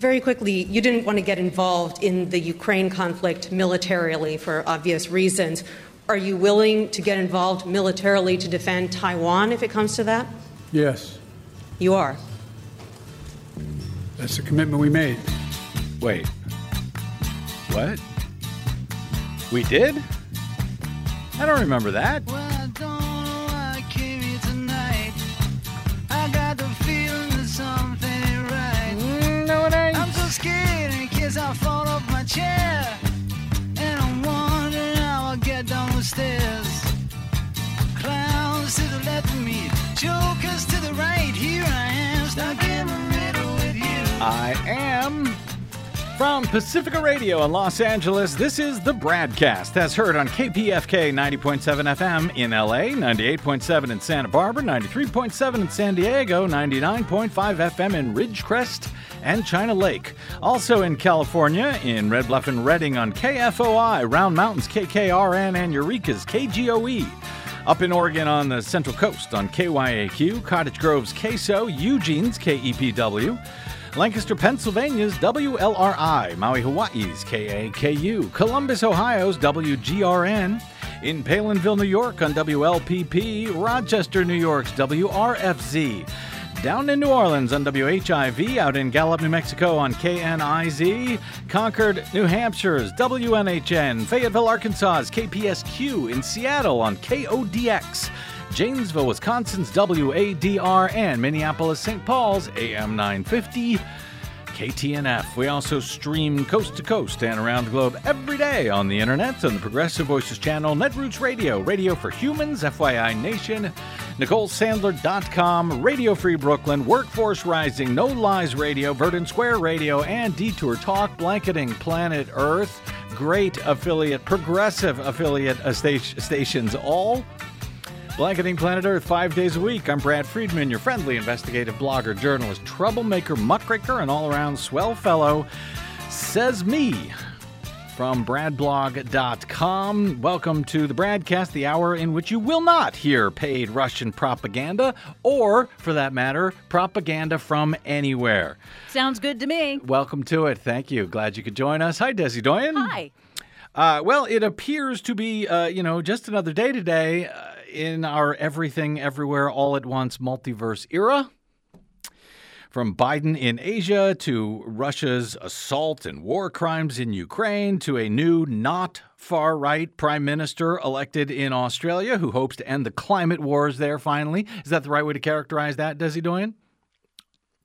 Very quickly, you didn't want to get involved in the Ukraine conflict militarily for obvious reasons. Are you willing to get involved militarily to defend Taiwan if it comes to that? Yes. You are. That's the commitment we made. Wait. What? We did? I don't remember that. No, it ain't. I'm so scared in case I fall off my chair. And I'm wondering how I'll get down the stairs. Clowns to the left of me, jokers to the right. Here I am, stuck in the middle with you. I am from Pacifica Radio in Los Angeles. This is the Bradcast as heard on KPFK 90.7 FM in LA, 98.7 in Santa Barbara, 93.7 in San Diego, 99.5 FM in Ridgecrest and China Lake. Also in California, in Red Bluff and Redding on KFOI, Round Mountains KKRN, and Eureka's KGOE. Up in Oregon on the Central Coast on KYAQ, Cottage Grove's KSO, Eugene's KEPW. Lancaster, Pennsylvania's WLRI, Maui, Hawaii's KAKU, Columbus, Ohio's WGRN, in Palenville, New York on WLPP, Rochester, New York's WRFZ, down in New Orleans on WHIV, out in Gallup, New Mexico on KNIZ, Concord, New Hampshire's WNHN, Fayetteville, Arkansas's KPSQ, in Seattle on KODX. Janesville, Wisconsin's WADR, and Minneapolis, St. Paul's AM 950. KTNF. We also stream coast to coast and around the globe every day on the internet on the Progressive Voices channel, Netroots Radio, Radio for Humans, FYI Nation, NicoleSandler.com, Radio Free Brooklyn, Workforce Rising, No Lies Radio, Verdant Square Radio, and Detour Talk, blanketing planet Earth. Great affiliate, progressive affiliate uh, stations, all Blanketing Planet Earth five days a week. I'm Brad Friedman, your friendly investigative blogger, journalist, troublemaker, muckraker, and all around swell fellow. Says me from bradblog.com. Welcome to the Bradcast, the hour in which you will not hear paid Russian propaganda, or, for that matter, propaganda from anywhere. Sounds good to me. Welcome to it. Thank you. Glad you could join us. Hi, Desi Doyen. Hi. Uh, well, it appears to be, uh, you know, just another day today uh, in our everything, everywhere, all at once multiverse era. From Biden in Asia to Russia's assault and war crimes in Ukraine to a new, not far right prime minister elected in Australia who hopes to end the climate wars there finally. Is that the right way to characterize that, Desi Doyen?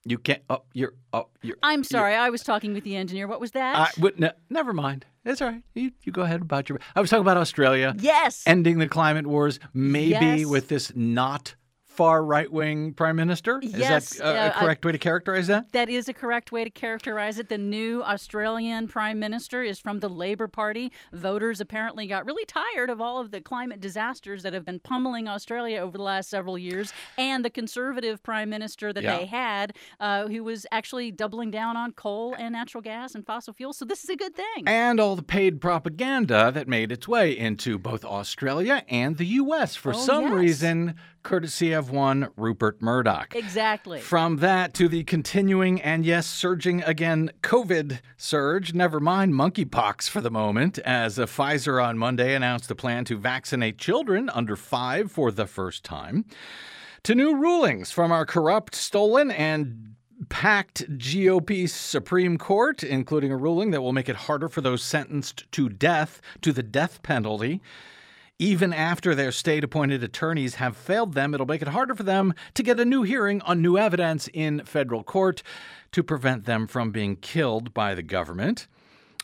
You can't. Oh, you're. Oh, you're. I'm sorry, I was talking with the engineer. What was that? I would. Ne- uh, never mind. It's all right. You, you go ahead about your. I was talking about Australia. yes. ending the climate wars, maybe Yes. with this not far right wing prime minister. Yes, Is that a, uh, a correct way to characterize that? that is a correct way to characterize it. The new Australian Prime Minister is from the Labor Party. Voters apparently got really tired of all of the climate disasters that have been pummeling Australia over the last several years, and the Conservative Prime Minister that Yeah. they had, uh, who was actually doubling down on coal and natural gas and fossil fuels. So this is a good thing. And all the paid propaganda that made its way into both Australia and the U.S. for Oh, some yes. reason, courtesy of one Rupert Murdoch. exactly. From that to the continuing and yes, surging again COVID surge, never mind monkeypox for the moment, as Pfizer on Monday announced a plan to vaccinate children under five for the first time. To new rulings from our corrupt, stolen, and packed GOP Supreme Court, including a ruling that will make it harder for those sentenced to death to the death penalty even after their state appointed attorneys have failed them, it'll make it harder for them to get a new hearing on new evidence in federal court to prevent them from being killed by the government,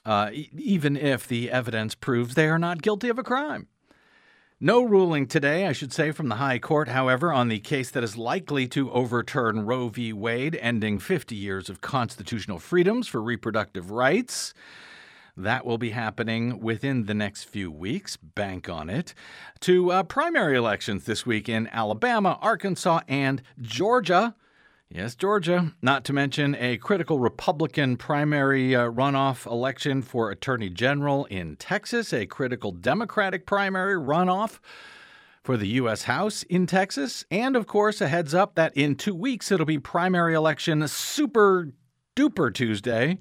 uh, e- even if the evidence proves they are not guilty of a crime. No ruling today, I should say, from the High Court, however, on the case that is likely to overturn Roe v. Wade, ending 50 years of constitutional freedoms for reproductive rights. That will be happening within the next few weeks. Bank on it. To uh, primary elections this week in Alabama, Arkansas, and Georgia. Yes, Georgia. Not to mention a critical Republican primary uh, runoff election for Attorney General in Texas, a critical Democratic primary runoff for the U.S. House in Texas, and of course, a heads up that in two weeks it'll be primary election super duper Tuesday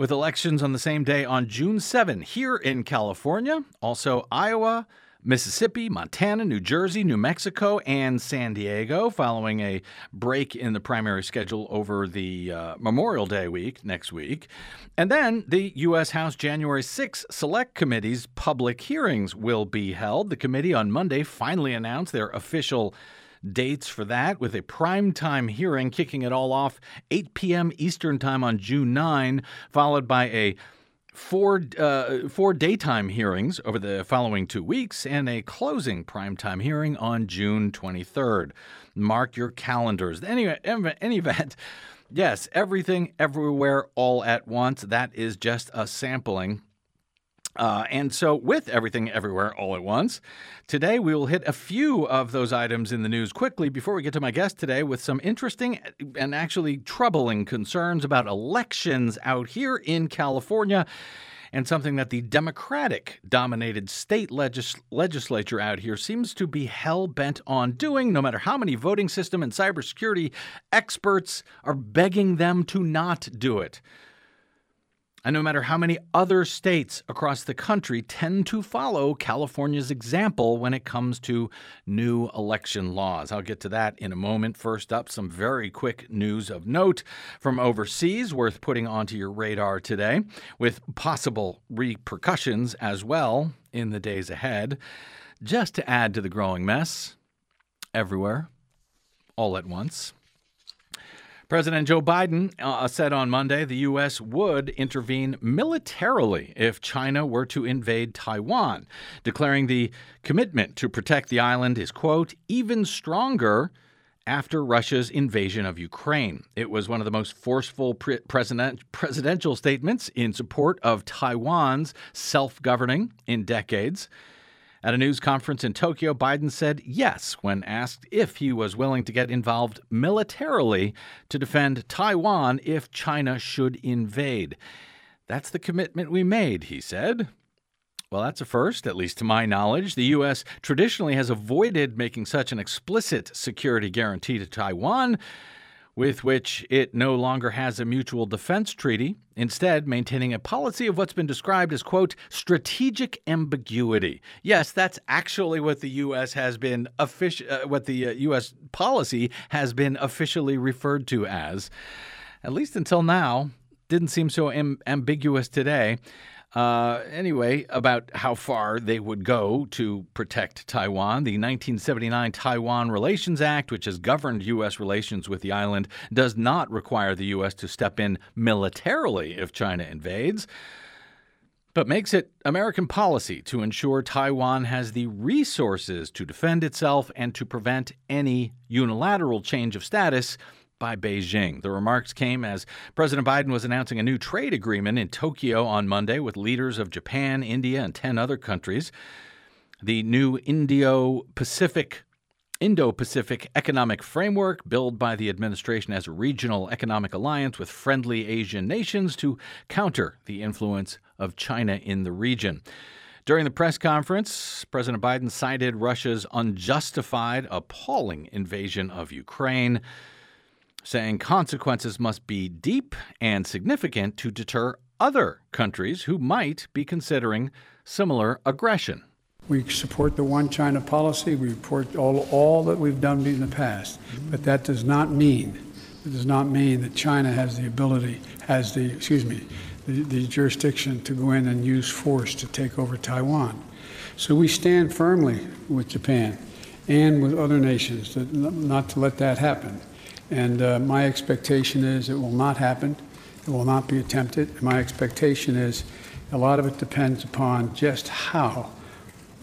with elections on the same day on June 7 here in California, also Iowa, Mississippi, Montana, New Jersey, New Mexico, and San Diego, following a break in the primary schedule over the uh, Memorial Day week next week. And then the U.S. House January 6 Select Committee's public hearings will be held. The committee on Monday finally announced their official dates for that with a primetime hearing kicking it all off 8 p.m. Eastern Time on June 9, followed by a four uh, four daytime hearings over the following two weeks and a closing primetime hearing on June 23rd. Mark your calendars. Any any event. Yes, everything, everywhere, all at once. That is just a sampling uh, and so, with everything everywhere all at once, today we will hit a few of those items in the news quickly before we get to my guest today with some interesting and actually troubling concerns about elections out here in California and something that the Democratic dominated state legis- legislature out here seems to be hell bent on doing, no matter how many voting system and cybersecurity experts are begging them to not do it. And no matter how many other states across the country tend to follow California's example when it comes to new election laws. I'll get to that in a moment. First up, some very quick news of note from overseas worth putting onto your radar today, with possible repercussions as well in the days ahead. Just to add to the growing mess, everywhere, all at once. President Joe Biden uh, said on Monday the U.S. would intervene militarily if China were to invade Taiwan, declaring the commitment to protect the island is, quote, even stronger after Russia's invasion of Ukraine. It was one of the most forceful pre- president- presidential statements in support of Taiwan's self governing in decades. At a news conference in Tokyo, Biden said yes when asked if he was willing to get involved militarily to defend Taiwan if China should invade. That's the commitment we made, he said. Well, that's a first, at least to my knowledge. The U.S. traditionally has avoided making such an explicit security guarantee to Taiwan with which it no longer has a mutual defense treaty, instead, maintaining a policy of what's been described as, quote, strategic ambiguity. Yes, that's actually what the U.S. has been, offici- uh, what the uh, U.S. policy has been officially referred to as. At least until now, didn't seem so Im- ambiguous today. Uh, anyway, about how far they would go to protect Taiwan. The 1979 Taiwan Relations Act, which has governed U.S. relations with the island, does not require the U.S. to step in militarily if China invades, but makes it American policy to ensure Taiwan has the resources to defend itself and to prevent any unilateral change of status by Beijing. The remarks came as President Biden was announcing a new trade agreement in Tokyo on Monday with leaders of Japan, India, and 10 other countries. The new Indo Pacific Indo Pacific Economic Framework, billed by the administration as a regional economic alliance with friendly Asian nations to counter the influence of China in the region. During the press conference, President Biden cited Russia's unjustified, appalling invasion of Ukraine saying consequences must be deep and significant to deter other countries who might be considering similar aggression. We support the one China policy. We support all, all that we've done in the past. But that does not mean, it does not mean that China has the ability, has the, excuse me, the, the jurisdiction to go in and use force to take over Taiwan. So we stand firmly with Japan and with other nations to, not to let that happen. And uh, my expectation is it will not happen. It will not be attempted. My expectation is a lot of it depends upon just how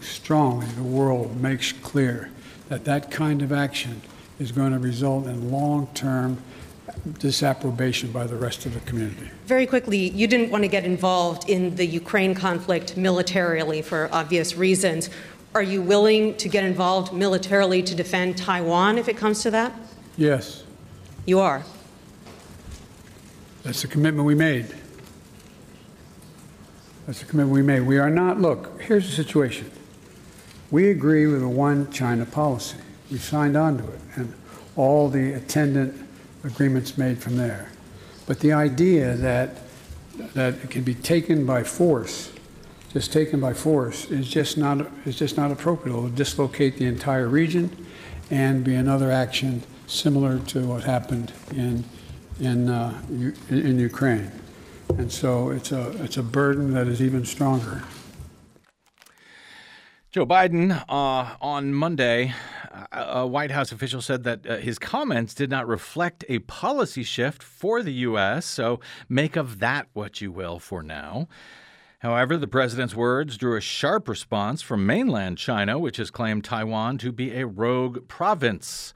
strongly the world makes clear that that kind of action is going to result in long term disapprobation by the rest of the community. Very quickly, you didn't want to get involved in the Ukraine conflict militarily for obvious reasons. Are you willing to get involved militarily to defend Taiwan if it comes to that? Yes. You are. That's the commitment we made. That's the commitment we made. We are not, look, here's the situation. We agree with a one China policy. We signed on to it, and all the attendant agreements made from there. But the idea that that it can be taken by force, just taken by force, is just not is just not appropriate. It will dislocate the entire region, and be another action similar to what happened in in uh, in Ukraine. And so it's a it's a burden that is even stronger. Joe Biden uh, on Monday, a White House official said that uh, his comments did not reflect a policy shift for the U.S., so make of that what you will for now. However, the president's words drew a sharp response from mainland China, which has claimed Taiwan to be a rogue province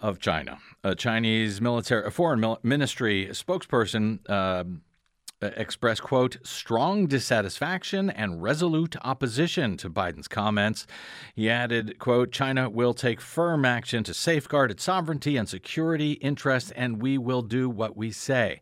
of China. A Chinese military, a foreign ministry spokesperson uh, uh, expressed, quote, strong dissatisfaction and resolute opposition to Biden's comments. He added, quote, China will take firm action to safeguard its sovereignty and security interests, and we will do what we say.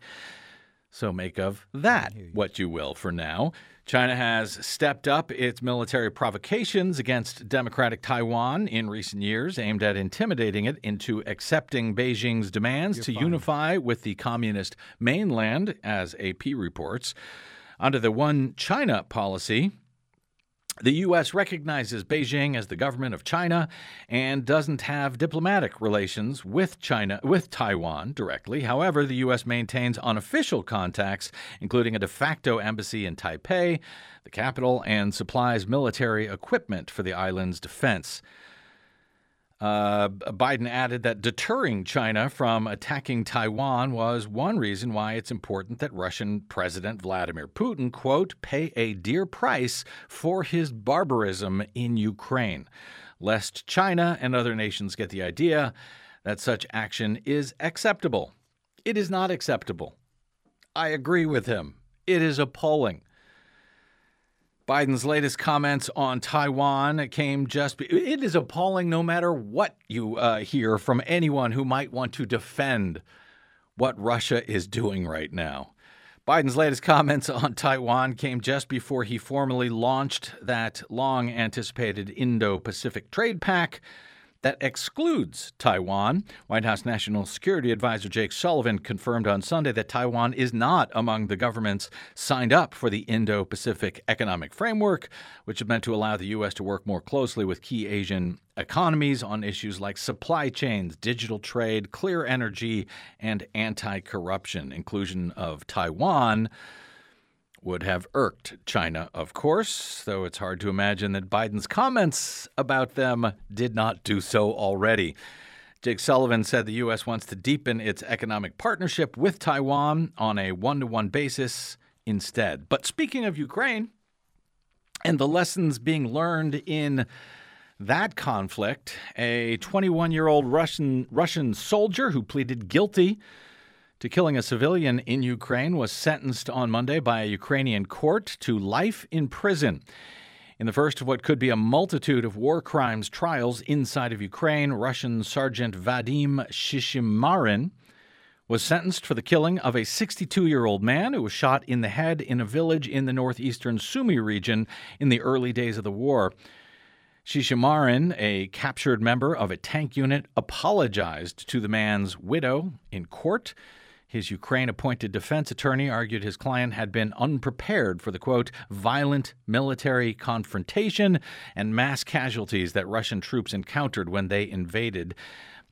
So make of that what you will for now. China has stepped up its military provocations against democratic Taiwan in recent years, aimed at intimidating it into accepting Beijing's demands You're to fine. unify with the communist mainland, as AP reports. Under the One China policy, the U.S. recognizes Beijing as the government of China and doesn't have diplomatic relations with China with Taiwan directly. However, the U.S. maintains unofficial contacts, including a de facto embassy in Taipei, the capital, and supplies military equipment for the island's defense. Uh, Biden added that deterring China from attacking Taiwan was one reason why it's important that Russian President Vladimir Putin, quote, pay a dear price for his barbarism in Ukraine, lest China and other nations get the idea that such action is acceptable. It is not acceptable. I agree with him. It is appalling. Biden's latest comments on Taiwan came just. Be- it is appalling no matter what you uh, hear from anyone who might want to defend what Russia is doing right now. Biden's latest comments on Taiwan came just before he formally launched that long anticipated Indo Pacific Trade Pact that excludes Taiwan. White House National Security Advisor Jake Sullivan confirmed on Sunday that Taiwan is not among the governments signed up for the Indo Pacific Economic Framework, which is meant to allow the U.S. to work more closely with key Asian economies on issues like supply chains, digital trade, clear energy, and anti corruption. Inclusion of Taiwan would have irked China, of course, though it's hard to imagine that Biden's comments about them did not do so already. Jake Sullivan said the U.S. wants to deepen its economic partnership with Taiwan on a one to one basis instead. But speaking of Ukraine and the lessons being learned in that conflict, a 21 year old Russian, Russian soldier who pleaded guilty to killing a civilian in Ukraine was sentenced on Monday by a Ukrainian court to life in prison. In the first of what could be a multitude of war crimes trials inside of Ukraine, Russian Sergeant Vadim Shishimarin was sentenced for the killing of a 62 year old man who was shot in the head in a village in the northeastern Sumy region in the early days of the war. Shishimarin, a captured member of a tank unit, apologized to the man's widow in court. His Ukraine appointed defense attorney argued his client had been unprepared for the quote, violent military confrontation and mass casualties that Russian troops encountered when they invaded.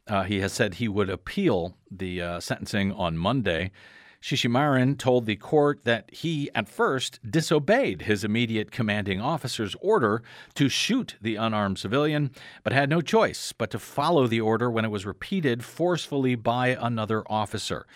Uh, he has said he would appeal the uh, sentencing on Monday. Shishimarin told the court that he, at first, disobeyed his immediate commanding officer's order to shoot the unarmed civilian, but had no choice but to follow the order when it was repeated forcefully by another officer.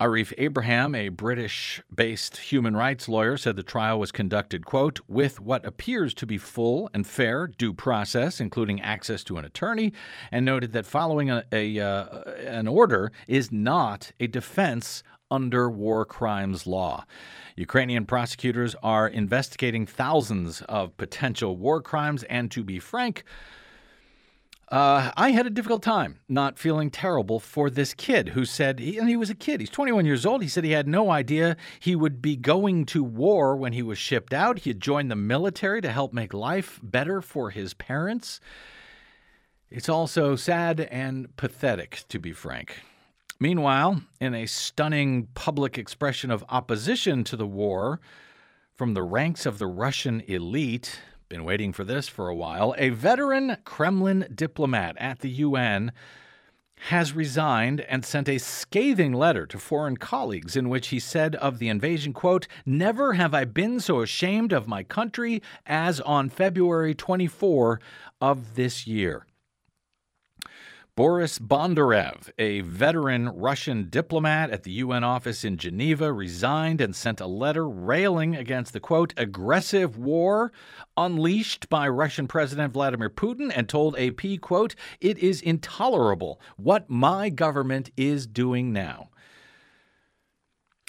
Arif Abraham, a British based human rights lawyer, said the trial was conducted, quote, with what appears to be full and fair due process, including access to an attorney, and noted that following a, a uh, an order is not a defense under war crimes law. Ukrainian prosecutors are investigating thousands of potential war crimes, and to be frank, uh, I had a difficult time not feeling terrible for this kid who said, and he was a kid, he's 21 years old. He said he had no idea he would be going to war when he was shipped out. He had joined the military to help make life better for his parents. It's also sad and pathetic, to be frank. Meanwhile, in a stunning public expression of opposition to the war from the ranks of the Russian elite, been waiting for this for a while, a veteran Kremlin diplomat at the UN has resigned and sent a scathing letter to foreign colleagues in which he said of the invasion quote never have i been so ashamed of my country as on february 24 of this year Boris Bondarev, a veteran Russian diplomat at the UN office in Geneva, resigned and sent a letter railing against the quote, aggressive war unleashed by Russian President Vladimir Putin and told AP, quote, it is intolerable what my government is doing now.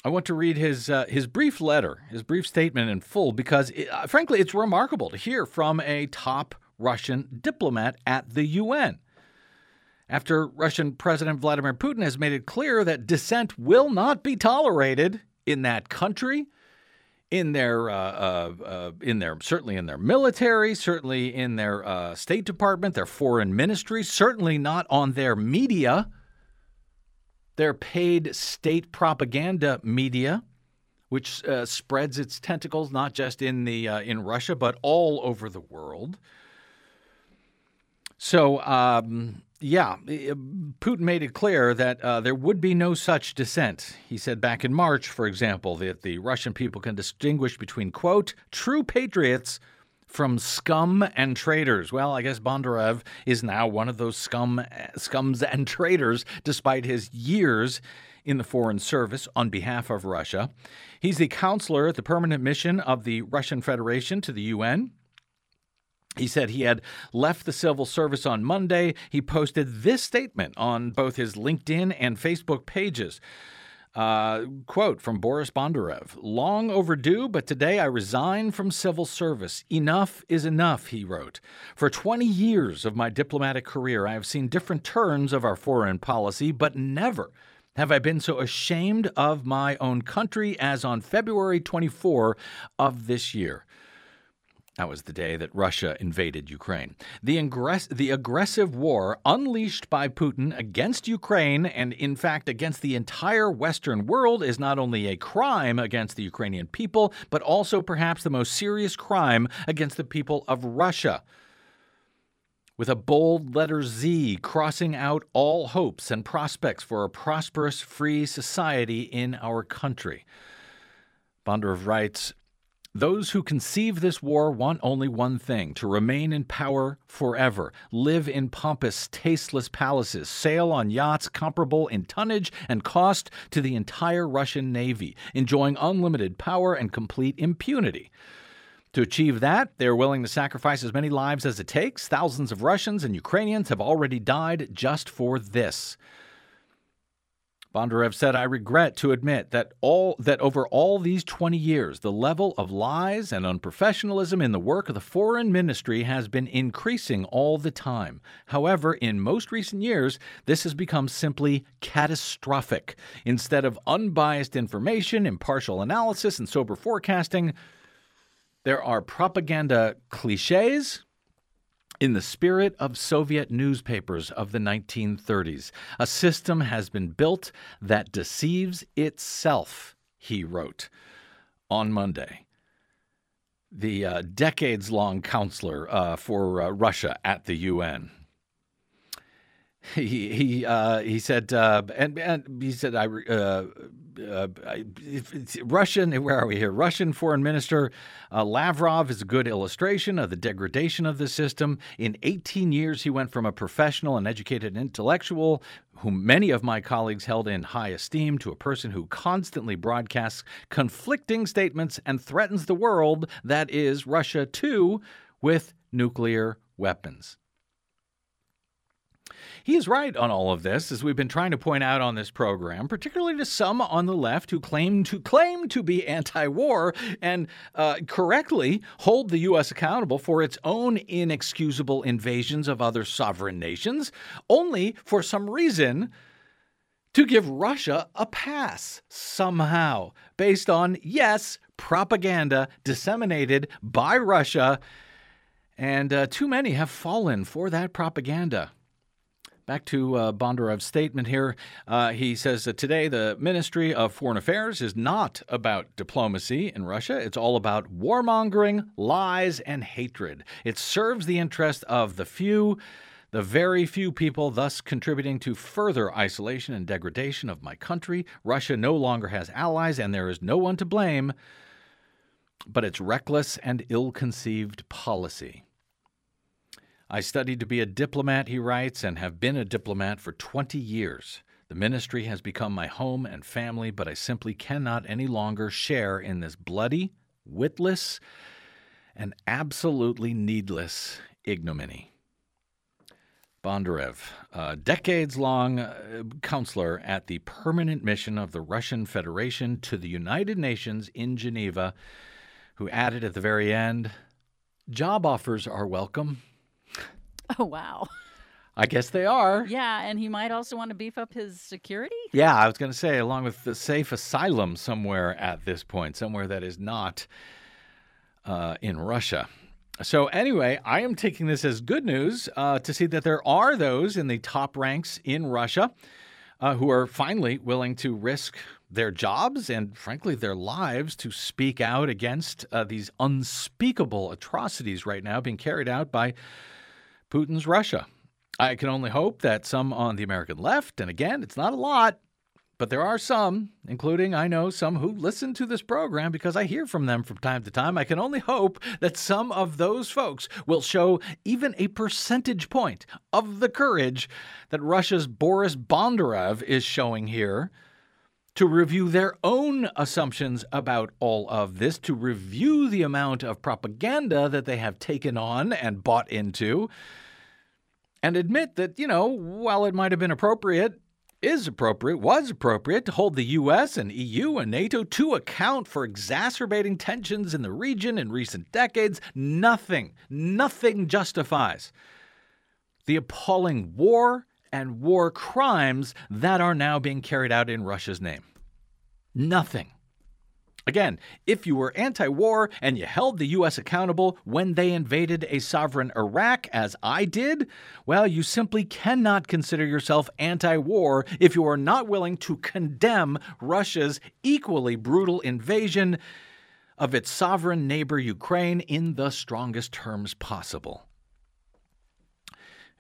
I want to read his uh, his brief letter, his brief statement in full, because it, uh, frankly, it's remarkable to hear from a top Russian diplomat at the UN after Russian President Vladimir Putin has made it clear that dissent will not be tolerated in that country, in their, uh, uh, uh, in their certainly in their military, certainly in their uh, State Department, their foreign ministry, certainly not on their media, their paid state propaganda media, which uh, spreads its tentacles not just in the uh, in Russia but all over the world. So. Um, yeah, Putin made it clear that uh, there would be no such dissent. He said back in March, for example, that the Russian people can distinguish between, quote, true patriots from scum and traitors. Well, I guess Bondarev is now one of those scum, scums and traitors, despite his years in the Foreign Service on behalf of Russia. He's the counselor at the permanent mission of the Russian Federation to the UN. He said he had left the civil service on Monday. He posted this statement on both his LinkedIn and Facebook pages. Uh, quote from Boris Bondarev Long overdue, but today I resign from civil service. Enough is enough, he wrote. For 20 years of my diplomatic career, I have seen different turns of our foreign policy, but never have I been so ashamed of my own country as on February 24 of this year. That was the day that Russia invaded Ukraine. The, ingress- the, aggressive war unleashed by Putin against Ukraine and, in fact, against the entire Western world is not only a crime against the Ukrainian people, but also perhaps the most serious crime against the people of Russia. With a bold letter Z crossing out all hopes and prospects for a prosperous, free society in our country. Bondarev writes those who conceive this war want only one thing to remain in power forever, live in pompous, tasteless palaces, sail on yachts comparable in tonnage and cost to the entire Russian Navy, enjoying unlimited power and complete impunity. To achieve that, they are willing to sacrifice as many lives as it takes. Thousands of Russians and Ukrainians have already died just for this. Bondarev said, I regret to admit that all that over all these 20 years, the level of lies and unprofessionalism in the work of the foreign ministry has been increasing all the time. However, in most recent years, this has become simply catastrophic. Instead of unbiased information, impartial analysis, and sober forecasting, there are propaganda cliches, in the spirit of Soviet newspapers of the 1930s, a system has been built that deceives itself, he wrote on Monday. The uh, decades long counselor uh, for uh, Russia at the UN. He he uh, he said uh, and, and he said I uh, uh, Russian, where are we here? Russian Foreign Minister uh, Lavrov is a good illustration of the degradation of the system. In 18 years, he went from a professional and educated intellectual whom many of my colleagues held in high esteem to a person who constantly broadcasts conflicting statements and threatens the world, that is, Russia too, with nuclear weapons. He is right on all of this, as we've been trying to point out on this program, particularly to some on the left who claim to claim to be anti-war and uh, correctly hold the U.S. accountable for its own inexcusable invasions of other sovereign nations, only for some reason to give Russia a pass somehow, based on, yes, propaganda disseminated by Russia. And uh, too many have fallen for that propaganda. Back to uh, Bondarev's statement here. Uh, he says that today the Ministry of Foreign Affairs is not about diplomacy in Russia. It's all about warmongering, lies, and hatred. It serves the interest of the few, the very few people, thus contributing to further isolation and degradation of my country. Russia no longer has allies, and there is no one to blame but its reckless and ill conceived policy. I studied to be a diplomat, he writes, and have been a diplomat for 20 years. The ministry has become my home and family, but I simply cannot any longer share in this bloody, witless, and absolutely needless ignominy. Bondarev, a decades long uh, counselor at the permanent mission of the Russian Federation to the United Nations in Geneva, who added at the very end job offers are welcome. Oh, wow. I guess they are. Yeah, and he might also want to beef up his security. Yeah, I was going to say, along with the safe asylum somewhere at this point, somewhere that is not uh, in Russia. So, anyway, I am taking this as good news uh, to see that there are those in the top ranks in Russia uh, who are finally willing to risk their jobs and, frankly, their lives to speak out against uh, these unspeakable atrocities right now being carried out by Putin's Russia. I can only hope that some on the American left, and again, it's not a lot, but there are some, including I know some who listen to this program because I hear from them from time to time. I can only hope that some of those folks will show even a percentage point of the courage that Russia's Boris Bondarev is showing here to review their own assumptions about all of this, to review the amount of propaganda that they have taken on and bought into, and admit that, you know, while it might have been appropriate, is appropriate, was appropriate to hold the US and EU and NATO to account for exacerbating tensions in the region in recent decades, nothing, nothing justifies the appalling war and war crimes that are now being carried out in Russia's name. Nothing. Again, if you were anti war and you held the U.S. accountable when they invaded a sovereign Iraq, as I did, well, you simply cannot consider yourself anti war if you are not willing to condemn Russia's equally brutal invasion of its sovereign neighbor Ukraine in the strongest terms possible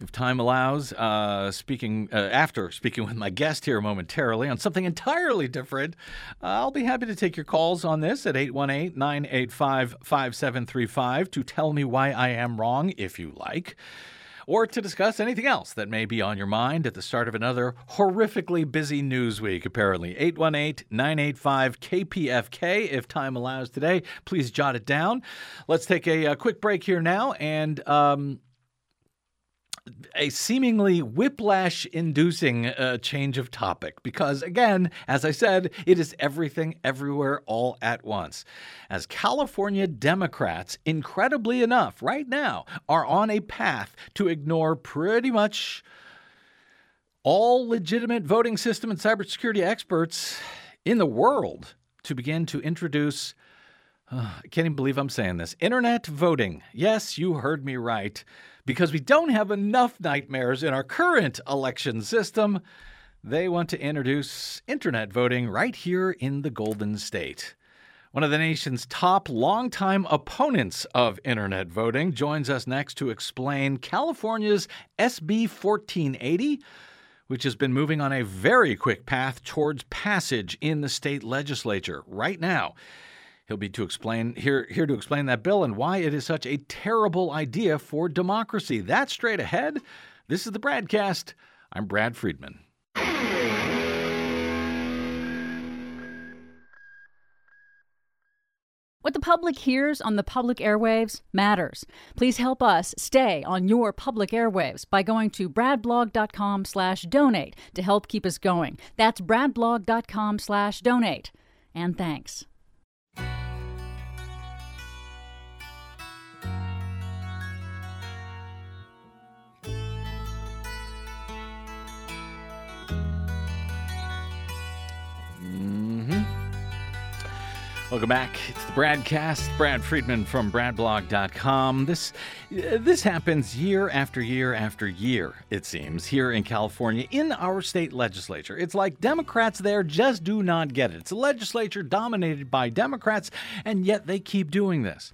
if time allows, uh, speaking uh, after speaking with my guest here momentarily on something entirely different, uh, I'll be happy to take your calls on this at 818 985 5735 to tell me why I am wrong, if you like, or to discuss anything else that may be on your mind at the start of another horrifically busy news week, apparently. 818 985 KPFK, if time allows today. Please jot it down. Let's take a, a quick break here now and. Um, a seemingly whiplash inducing uh, change of topic because, again, as I said, it is everything everywhere all at once. As California Democrats, incredibly enough, right now, are on a path to ignore pretty much all legitimate voting system and cybersecurity experts in the world to begin to introduce. I can't even believe I'm saying this. Internet voting. Yes, you heard me right because we don't have enough nightmares in our current election system, they want to introduce internet voting right here in the Golden State. One of the nation's top longtime opponents of internet voting joins us next to explain California's SB 1480, which has been moving on a very quick path towards passage in the state legislature right now. He'll be to explain here here to explain that bill and why it is such a terrible idea for democracy. That's straight ahead. This is the Bradcast. I'm Brad Friedman. What the public hears on the public airwaves matters. Please help us stay on your public airwaves by going to bradblog.com slash donate to help keep us going. That's bradblog.com slash donate. And thanks. Welcome back. It's the Bradcast. Brad Friedman from BradBlog.com. This this happens year after year after year. It seems here in California in our state legislature. It's like Democrats there just do not get it. It's a legislature dominated by Democrats, and yet they keep doing this.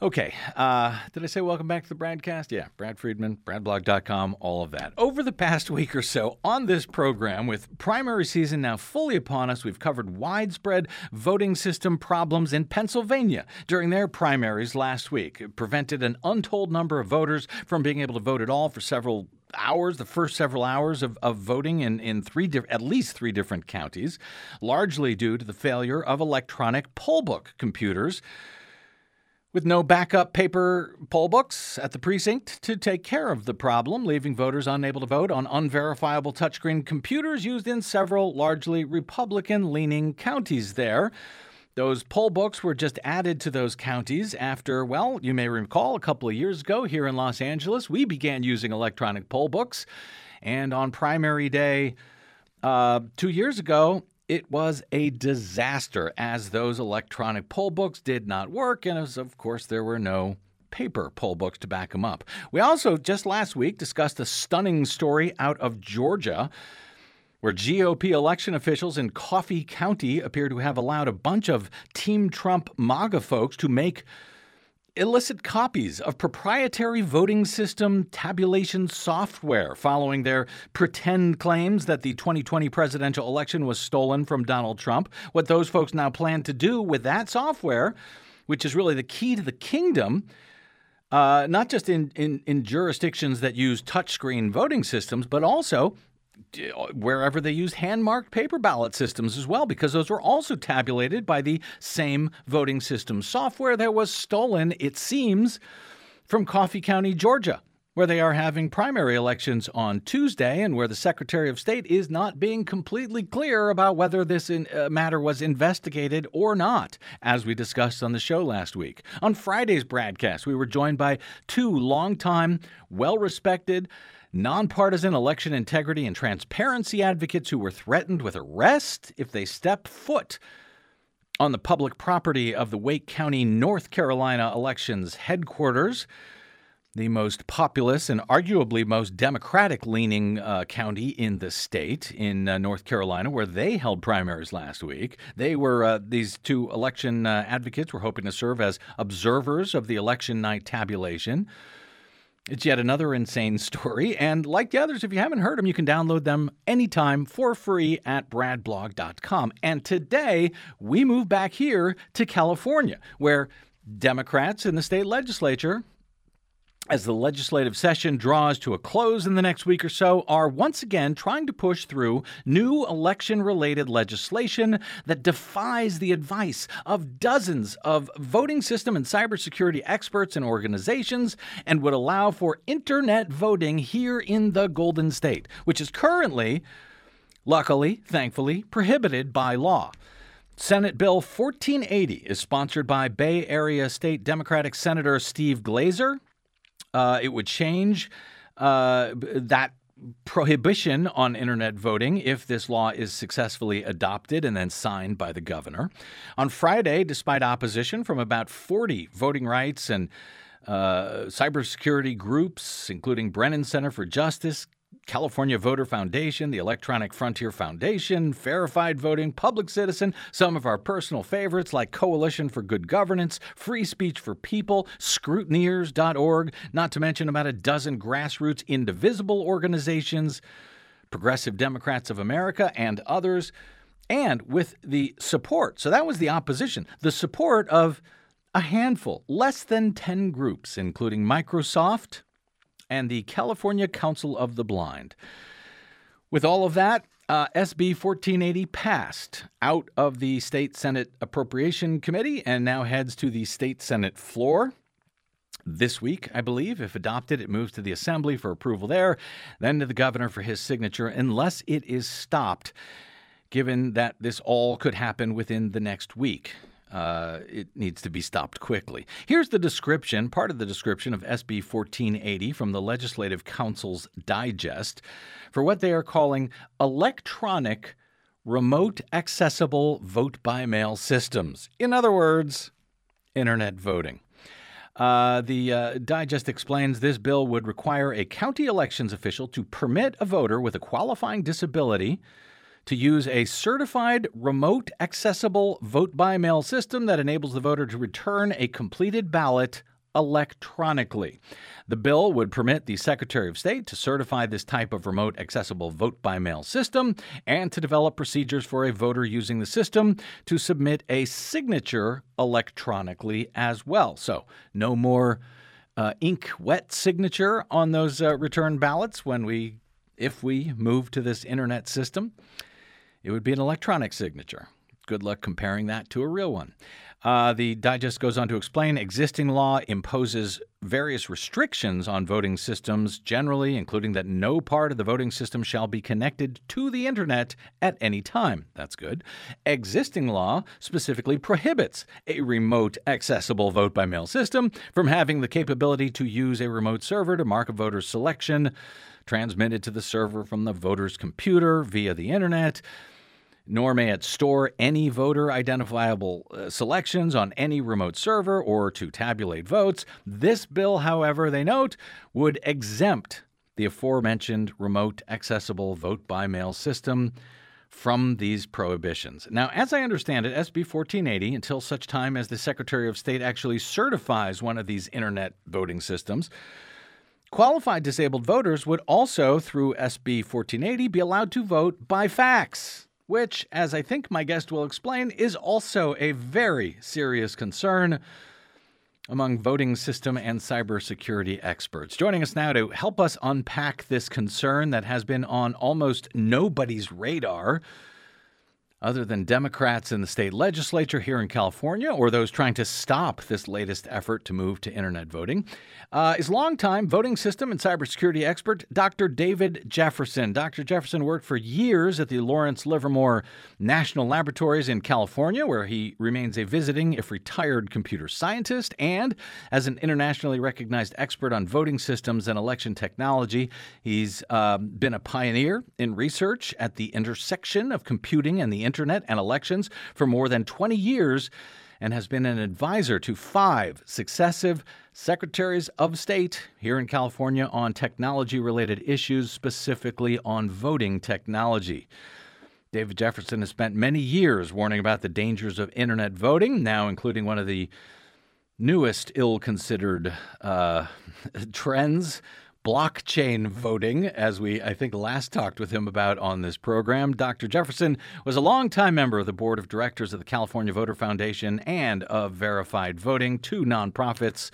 Okay. Uh, did I say welcome back to the Bradcast? Yeah, Brad Friedman, bradblog.com, all of that. Over the past week or so on this program, with primary season now fully upon us, we've covered widespread voting system problems in Pennsylvania during their primaries last week. It prevented an untold number of voters from being able to vote at all for several hours, the first several hours of, of voting in, in three di- at least three different counties, largely due to the failure of electronic poll book computers with no backup paper poll books at the precinct to take care of the problem, leaving voters unable to vote on unverifiable touchscreen computers used in several largely Republican leaning counties there. Those poll books were just added to those counties after, well, you may recall a couple of years ago here in Los Angeles, we began using electronic poll books. And on primary day uh, two years ago, it was a disaster as those electronic poll books did not work, and as of course, there were no paper poll books to back them up. We also just last week discussed a stunning story out of Georgia where GOP election officials in Coffee County appear to have allowed a bunch of Team Trump MAGA folks to make illicit copies of proprietary voting system tabulation software following their pretend claims that the 2020 presidential election was stolen from Donald Trump. What those folks now plan to do with that software, which is really the key to the kingdom, uh, not just in, in, in jurisdictions that use touchscreen voting systems, but also wherever they used hand marked paper ballot systems as well, because those were also tabulated by the same voting system software that was stolen, it seems, from Coffee County, Georgia, where they are having primary elections on Tuesday and where the Secretary of State is not being completely clear about whether this in, uh, matter was investigated or not, as we discussed on the show last week. On Friday's broadcast, we were joined by two longtime, well respected, nonpartisan election integrity and transparency advocates who were threatened with arrest if they step foot on the public property of the Wake County, North Carolina elections headquarters, the most populous and arguably most Democratic leaning uh, county in the state in uh, North Carolina, where they held primaries last week. They were, uh, these two election uh, advocates were hoping to serve as observers of the election night tabulation. It's yet another insane story, and like the others, if you haven't heard them, you can download them anytime for free at bradblog.com. And today, we move back here to California, where Democrats in the state legislature as the legislative session draws to a close in the next week or so, are once again trying to push through new election related legislation that defies the advice of dozens of voting system and cybersecurity experts and organizations and would allow for internet voting here in the Golden State, which is currently, luckily, thankfully, prohibited by law. Senate Bill 1480 is sponsored by Bay Area State Democratic Senator Steve Glazer uh, it would change uh, that prohibition on internet voting if this law is successfully adopted and then signed by the governor. On Friday, despite opposition from about 40 voting rights and uh, cybersecurity groups, including Brennan Center for Justice, California Voter Foundation, the Electronic Frontier Foundation, Verified Voting, Public Citizen, some of our personal favorites like Coalition for Good Governance, Free Speech for People, Scrutineers.org, not to mention about a dozen grassroots indivisible organizations, Progressive Democrats of America, and others, and with the support. So that was the opposition, the support of a handful, less than 10 groups, including Microsoft, and the California Council of the Blind. With all of that, uh, SB 1480 passed out of the State Senate Appropriation Committee and now heads to the State Senate floor. This week, I believe, if adopted, it moves to the Assembly for approval there, then to the governor for his signature, unless it is stopped, given that this all could happen within the next week uh, it needs to be stopped quickly. Here's the description, part of the description of SB 1480 from the Legislative Counsel's Digest for what they are calling electronic remote accessible vote by mail systems. In other words, internet voting. Uh, the uh, digest explains this bill would require a county elections official to permit a voter with a qualifying disability to use a certified remote accessible vote by mail system that enables the voter to return a completed ballot electronically. The bill would permit the Secretary of State to certify this type of remote accessible vote by mail system and to develop procedures for a voter using the system to submit a signature electronically as well. So, no more uh, ink wet signature on those uh, return ballots when we if we move to this internet system. It would be an electronic signature. Good luck comparing that to a real one. Uh, the digest goes on to explain existing law imposes various restrictions on voting systems generally, including that no part of the voting system shall be connected to the internet at any time. That's good. Existing law specifically prohibits a remote accessible vote by mail system from having the capability to use a remote server to mark a voter's selection transmitted to the server from the voter's computer via the internet nor may it store any voter identifiable uh, selections on any remote server or to tabulate votes. This bill, however, they note, would exempt the aforementioned remote accessible vote by mail system from these prohibitions. Now, as I understand it, SB 1480, until such time as the Secretary of State actually certifies one of these internet voting systems, qualified disabled voters would also, through SB 1480, be allowed to vote by fax which, as I think my guest will explain, is also a very serious concern among voting system and cybersecurity experts. Joining us now to help us unpack this concern that has been on almost nobody's radar other than Democrats in the state legislature here in California or those trying to stop this latest effort to move to internet voting, uh, is longtime voting system and cybersecurity expert Dr. David Jefferson. Dr. Jefferson worked for years at the Lawrence Livermore National Laboratories in California, where he remains a visiting, if retired, computer scientist, and as an internationally recognized expert on voting systems and election technology. He's uh, been a pioneer in research at the intersection of computing and the internet and elections for more than 20 years and has been an advisor to five successive secretaries of state here in California on technology related issues, specifically on voting technology. David Jefferson has spent many years warning about the dangers of internet voting, now including one of the newest ill considered uh, trends blockchain voting, as we, I think, last talked with him about on this program. Dr. Jefferson was a longtime member of the board of directors of the California Voter Foundation and of Verified Voting, two nonprofits,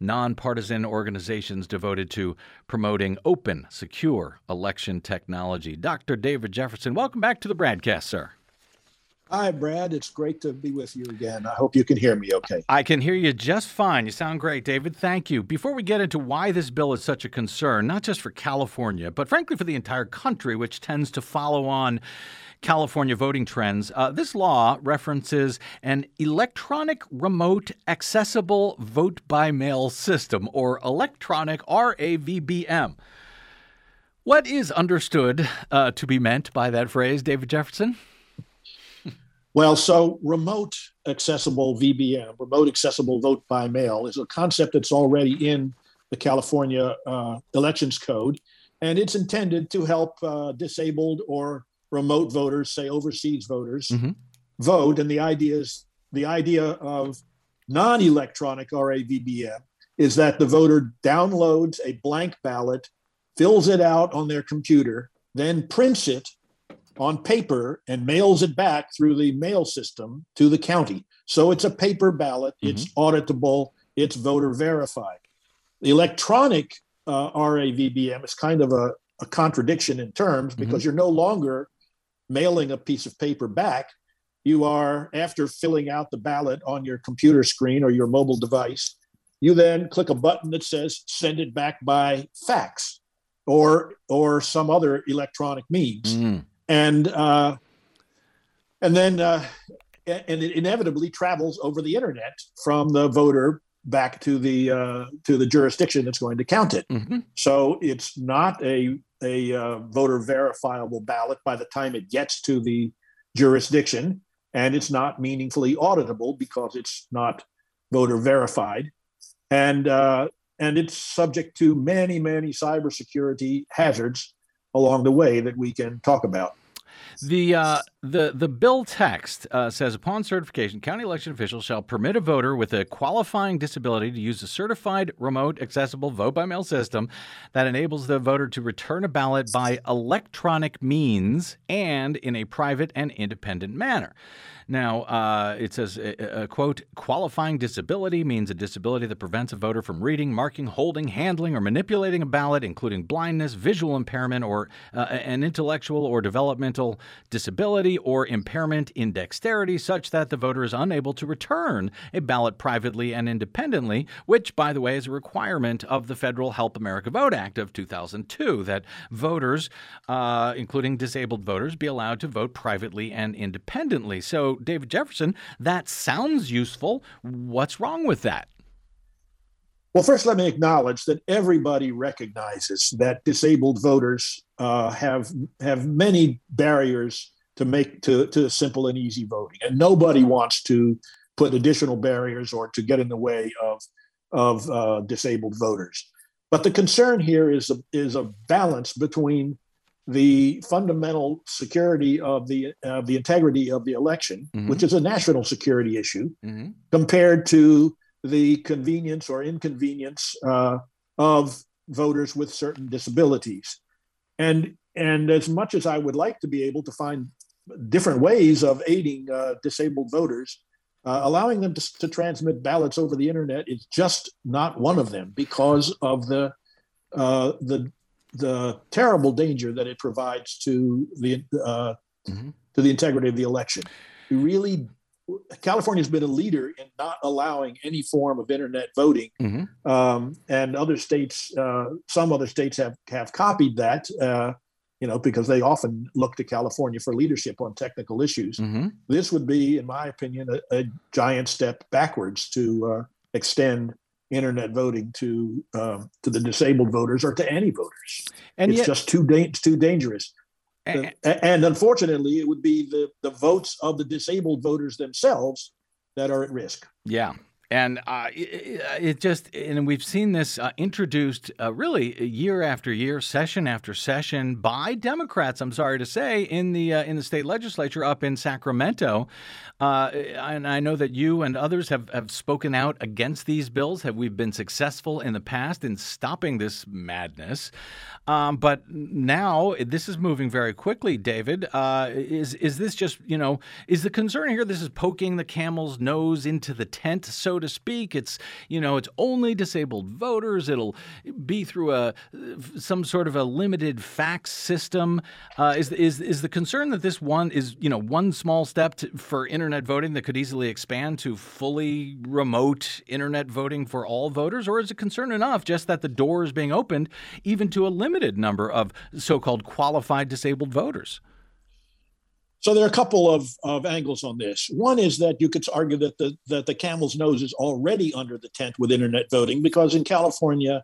nonpartisan organizations devoted to promoting open, secure election technology. Dr. David Jefferson, welcome back to the Bradcast, sir. Hi, Brad. It's great to be with you again. I hope you can hear me okay. I can hear you just fine. You sound great, David. Thank you. Before we get into why this bill is such a concern, not just for California, but frankly for the entire country, which tends to follow on California voting trends, uh, this law references an electronic remote accessible vote by mail system, or electronic RAVBM. What is understood uh, to be meant by that phrase, David Jefferson? Well, so remote accessible VBM, remote accessible vote by mail, is a concept that's already in the California uh, Elections Code, and it's intended to help uh, disabled or remote voters, say overseas voters, mm-hmm. vote. And the idea is the idea of non-electronic RAVBM is that the voter downloads a blank ballot, fills it out on their computer, then prints it on paper and mails it back through the mail system to the county. So it's a paper ballot, mm-hmm. it's auditable, it's voter verified. The electronic uh, RAVBM is kind of a, a contradiction in terms because mm-hmm. you're no longer mailing a piece of paper back. You are, after filling out the ballot on your computer screen or your mobile device, you then click a button that says send it back by fax or or some other electronic means. Mm-hmm and uh, and then uh, and it inevitably travels over the internet from the voter back to the uh, to the jurisdiction that's going to count it. Mm-hmm. So it's not a a uh, voter verifiable ballot by the time it gets to the jurisdiction, and it's not meaningfully auditable because it's not voter verified, and uh, and it's subject to many many cybersecurity hazards along the way that we can talk about. The uh, the the bill text uh, says upon certification, county election officials shall permit a voter with a qualifying disability to use a certified remote accessible vote by mail system that enables the voter to return a ballot by electronic means and in a private and independent manner. Now, uh, it says, uh, uh, quote, qualifying disability means a disability that prevents a voter from reading, marking, holding, handling, or manipulating a ballot, including blindness, visual impairment, or uh, an intellectual or developmental disability or impairment in dexterity, such that the voter is unable to return a ballot privately and independently, which, by the way, is a requirement of the Federal Help America Vote Act of 2002 that voters, uh, including disabled voters, be allowed to vote privately and independently. So, David Jefferson, that sounds useful. What's wrong with that? Well, first, let me acknowledge that everybody recognizes that disabled voters uh, have have many barriers to make to, to simple and easy voting, and nobody wants to put additional barriers or to get in the way of of uh, disabled voters. But the concern here is a, is a balance between the fundamental security of the uh, the integrity of the election, mm-hmm. which is a national security issue, mm-hmm. compared to the convenience or inconvenience uh, of voters with certain disabilities. And and as much as I would like to be able to find different ways of aiding uh, disabled voters, uh, allowing them to, to, transmit ballots over the internet is just not one of them because of the uh, the the terrible danger that it provides to the uh, mm-hmm. to the integrity of the election. We really, California has been a leader in not allowing any form of internet voting, mm-hmm. um, and other states, uh, some other states have have copied that. Uh, you know, because they often look to California for leadership on technical issues. Mm-hmm. This would be, in my opinion, a, a giant step backwards to uh, extend internet voting to um, to the disabled voters or to any voters. And it's yet, just too da- too dangerous. And, and, unfortunately, it would be the, the votes of the disabled voters themselves that are at risk. Yeah, and uh, it, it, just, and we've seen this uh, introduced uh, really year after year, session after session by Democrats. I'm sorry to say, in the uh, in the state legislature up in Sacramento, uh, and I know that you and others have, have spoken out against these bills. Have we been successful in the past in stopping this madness? Um, but now this is moving very quickly. David, uh, is is this just you know is the concern here? This is poking the camel's nose into the tent, so to speak. It's you know it's only disabled voters. It'll be through a some sort of a limited fax system. Uh, is is is the concern that this one is you know one small step to, for internet voting that could easily expand to fully remote internet voting for all voters, or is it concern enough just that the door is being opened even to a limited number of so called qualified disabled voters. So there are a couple of, of angles on this. One is that you could argue that the that the camel's nose is already under the tent with internet voting because in California,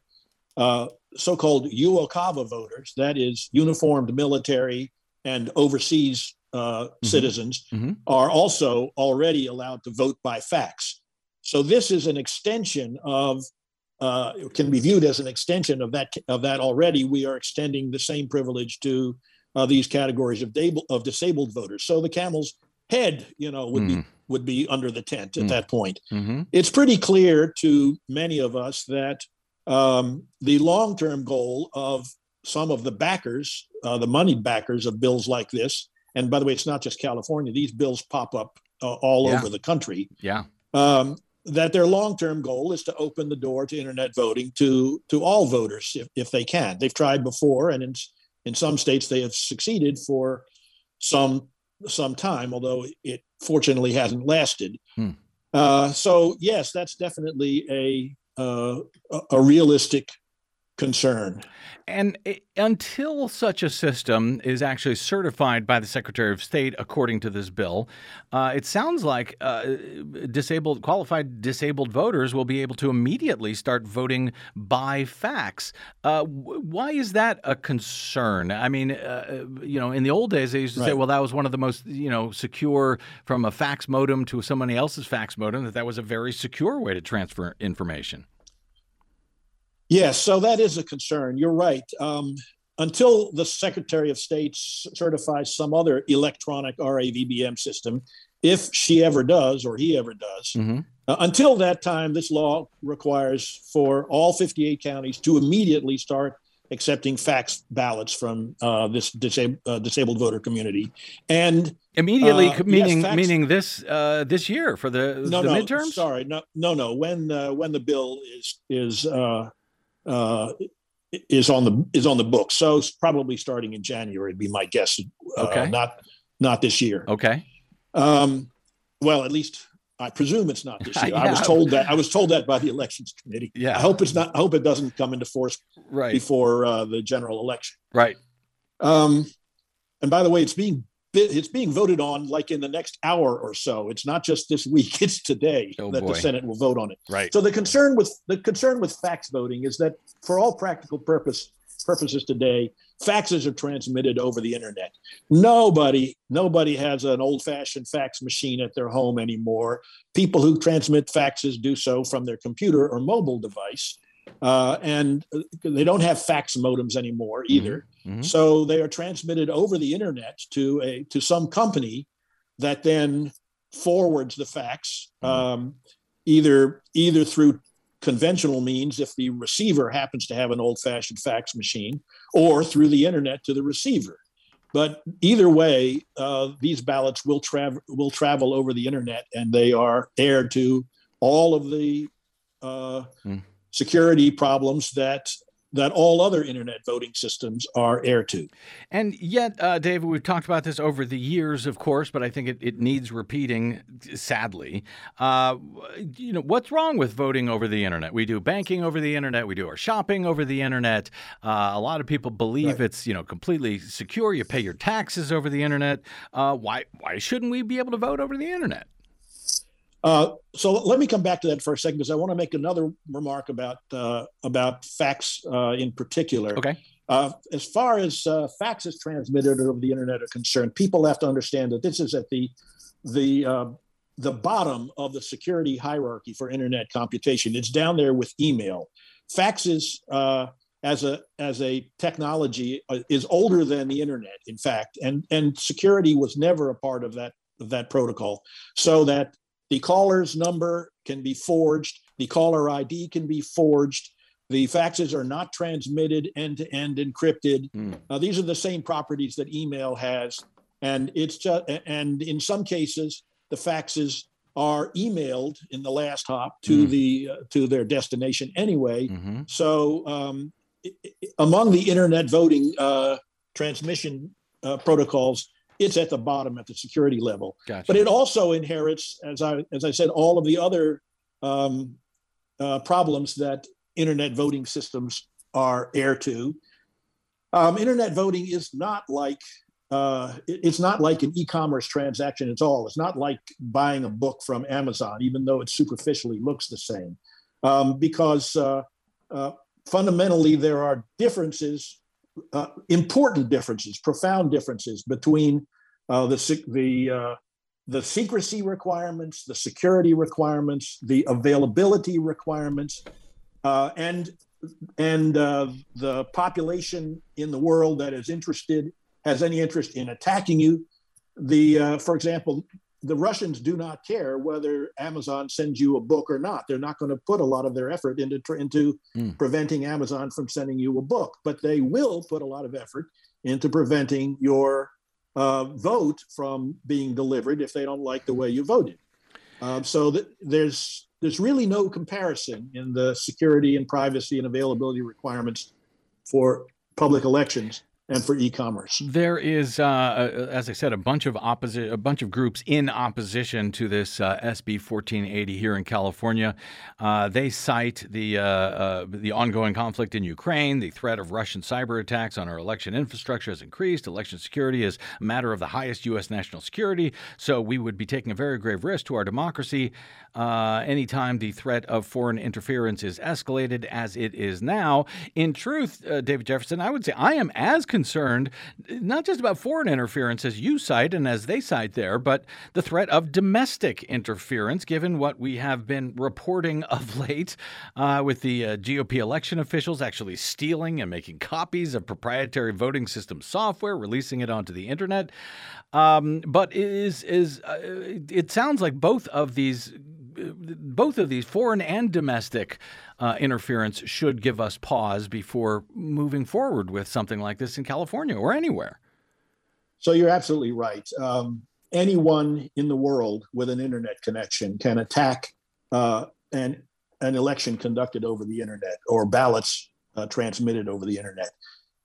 uh, so-called UOCAVA voters, that is uniformed military and overseas uh, mm-hmm. citizens, mm-hmm. are also already allowed to vote by fax. So this is an extension of uh, can be viewed as an extension of that of that already. We are extending the same privilege to uh, these categories of, dable, of disabled voters. So the camel's head, you know, would mm. be would be under the tent at mm. that point. Mm-hmm. It's pretty clear to many of us that um, the long term goal of some of the backers, uh, the moneyed backers of bills like this, and by the way, it's not just California; these bills pop up uh, all yeah. over the country. Yeah. Um, that their long-term goal is to open the door to internet voting to to all voters if, if they can. They've tried before, and in in some states they have succeeded for some some time, although it fortunately hasn't lasted. Hmm. Uh, so yes, that's definitely a uh, a realistic concern. And until such a system is actually certified by the Secretary of State, according to this bill, uh, it sounds like uh, disabled, qualified disabled voters will be able to immediately start voting by fax. Uh, why is that a concern? I mean, uh, you know, in the old days they used to right. say, well, that was one of the most, you know, secure from a fax modem to somebody else's fax modem. That that was a very secure way to transfer information. Yes, so that is a concern. You're right. Um, until the Secretary of State certifies some other electronic RAVBM system, if she ever does or he ever does, mm-hmm. uh, until that time, this law requires for all 58 counties to immediately start accepting fax ballots from uh, this disab- uh, disabled voter community, and immediately uh, meaning yes, fax- meaning this uh, this year for the, no, the no, midterms. Sorry, no, no, no. When uh, when the bill is is uh, is on the is on the book. So it's probably starting in January. Would be my guess. Uh, okay. Not not this year. Okay. Um, well, at least I presume it's not this year. yeah. I was told that. I was told that by the elections committee. Yeah. I hope it's not. I hope it doesn't come into force right. before uh, the general election. Right. Um, and by the way, it's being it's being voted on like in the next hour or so. It's not just this week; it's today oh, that boy. the Senate will vote on it. Right. So the concern with the concern with fax voting is that, for all practical purpose purposes today, faxes are transmitted over the internet. Nobody nobody has an old-fashioned fax machine at their home anymore. People who transmit faxes do so from their computer or mobile device. Uh, and they don't have fax modems anymore mm-hmm. either. Mm-hmm. So they are transmitted over the internet to a to some company that then forwards the fax mm-hmm. um, either either through conventional means if the receiver happens to have an old-fashioned fax machine or through the internet to the receiver but either way uh, these ballots will travel will travel over the internet and they are aired to all of the uh, mm security problems that that all other internet voting systems are heir to. And yet, uh, David, we've talked about this over the years, of course, but I think it, it needs repeating, sadly. Uh, you know, what's wrong with voting over the internet? We do banking over the internet, we do our shopping over the internet. Uh, a lot of people believe right. it's, you know, completely secure. You pay your taxes over the internet. Uh, why, why shouldn't we be able to vote over the internet? Uh, so let me come back to that for a second because I want to make another remark about uh, about fax uh, in particular. Okay. Uh, as far as uh, faxes transmitted over the internet are concerned, people have to understand that this is at the the uh, the bottom of the security hierarchy for internet computation. It's down there with email. Faxes as a as a technology is older than the internet, in fact, and and security was never a part of that of that protocol. So that the caller's number can be forged, the caller ID can be forged. The faxes are not transmitted end to end encrypted. Mm. Uh, these are the same properties that email has, and it's just and in some cases the faxes are emailed in the last hop to mm. the uh, to their destination anyway. Mm-hmm. So um, among the internet voting uh, transmission uh, protocols, it's at the bottom at the security level. Gotcha. But it also inherits, as I as I said, all of the other um, uh, problems that internet voting systems are heir to. Um, internet voting is not like uh, it's not like an e-commerce transaction at all. It's not like buying a book from Amazon, even though it superficially looks the same, um, because uh, uh, fundamentally there are differences uh, important differences, profound differences between uh, the the uh, the secrecy requirements, the security requirements, the availability requirements, uh, and and uh, the population in the world that is interested has any interest in attacking you. The uh, for example, the Russians do not care whether Amazon sends you a book or not. They're not going to put a lot of their effort into into mm. preventing Amazon from sending you a book, but they will put a lot of effort into preventing your uh, vote from being delivered if they don't like the way you voted. Um, so that there's there's really no comparison in the security and privacy and availability requirements for public elections and for e-commerce. There is, uh, as I said, a bunch of opposi- a bunch of groups in opposition to this uh, SB 1480 here in California. Uh, they cite the uh, uh, the ongoing conflict in Ukraine, the threat of Russian cyber attacks on our election infrastructure has increased. Election security is a matter of the highest U.S. national security, so we would be taking a very grave risk to our democracy anytime the threat of foreign interference is escalated as it is now. In truth, David Jefferson, I would say I am as concerned not just about foreign interference as you cite and as they cite there, but the threat of domestic interference, given what we have been reporting of late uh, with the uh, GOP election officials actually stealing and making copies of proprietary voting system software, releasing it onto the internet. Um, but is is uh, it sounds like both of these both of these foreign and domestic uh, interference should give us pause before moving forward with something like this in California or anywhere. So you're absolutely right. Um, anyone in the world with an internet connection can attack uh, an an election conducted over the internet or ballots uh, transmitted over the internet.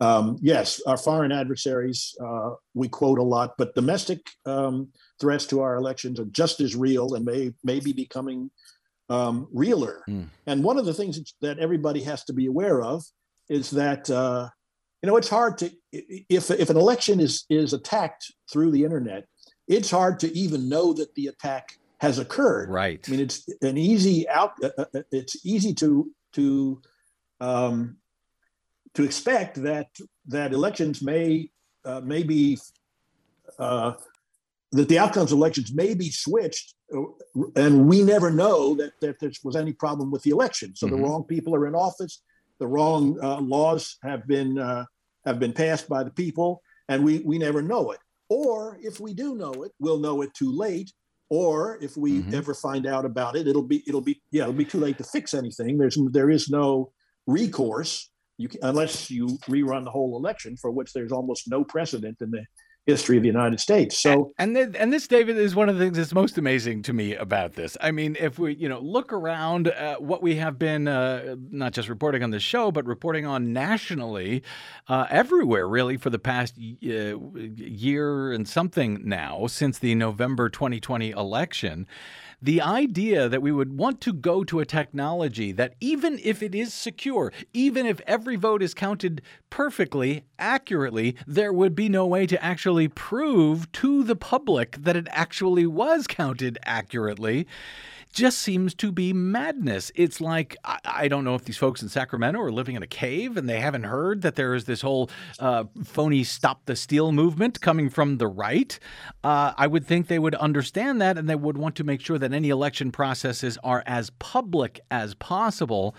Um, yes, our foreign adversaries uh, we quote a lot, but domestic um, threats to our elections are just as real and may may be becoming um, realer. Mm. And one of the things that everybody has to be aware of is that uh, you know it's hard to if if an election is is attacked through the internet, it's hard to even know that the attack has occurred. Right. I mean, it's an easy out. Uh, uh, uh it's easy to to um, to expect that that elections may uh, may be uh, that the outcomes of elections may be switched, uh, and we never know that, that there was any problem with the election. So mm-hmm. the wrong people are in office, the wrong uh, laws have been uh, have been passed by the people, and we we never know it. Or if we do know it, we'll know it too late. Or if we mm-hmm. ever find out about it, it'll be it'll be yeah it'll be too late to fix anything. There's there is no recourse you can, unless you rerun the whole election, for which there's almost no precedent in the history of the United States. So, and and, and this, David, is one of the things that's most amazing to me about this. I mean, if we you know look around what we have been uh, not just reporting on the show, but reporting on nationally, uh, everywhere really for the past uh, year and something now since the November 2020 election the idea that we would want to go to a technology that, even if it is secure, even if every vote is counted perfectly, accurately, there would be no way to actually prove to the public that it actually was counted accurately just seems to be madness. It's like, I, I, don't know if these folks in Sacramento are living in a cave and they haven't heard that there is this whole uh, phony stop the steal movement coming from the right. Uh, I would think they would understand that and they would want to make sure that any election processes are as public as possible,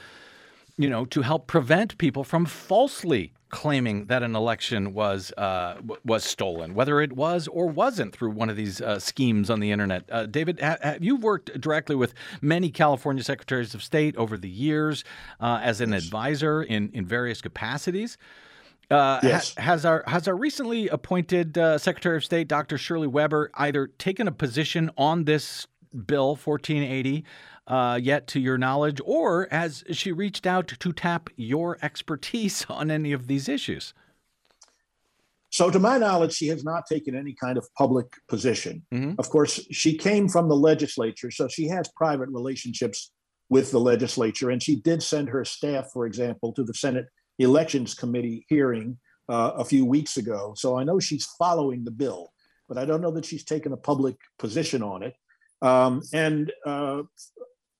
you know, to help prevent people from falsely claiming that an election was uh, was stolen, whether it was or wasn't through one of these uh, schemes on the internet. Uh, David, ha- ha- you've worked directly with many California secretaries of state over the years uh, as an advisor in in various capacities. Uh, yes. ha- has our has our recently appointed uh, Secretary of State, Dr. Shirley Weber, either taken a position on this bill 1480 uh, yet, to your knowledge, or has she reached out to tap your expertise on any of these issues? So, to my knowledge, she has not taken any kind of public position. Mm-hmm. Of course, she came from the legislature, so she has private relationships with the legislature. And she did send her staff, for example, to the Senate Elections Committee hearing uh, a few weeks ago. So I know she's following the bill, but I don't know that she's taken a public position on it. Um, and uh,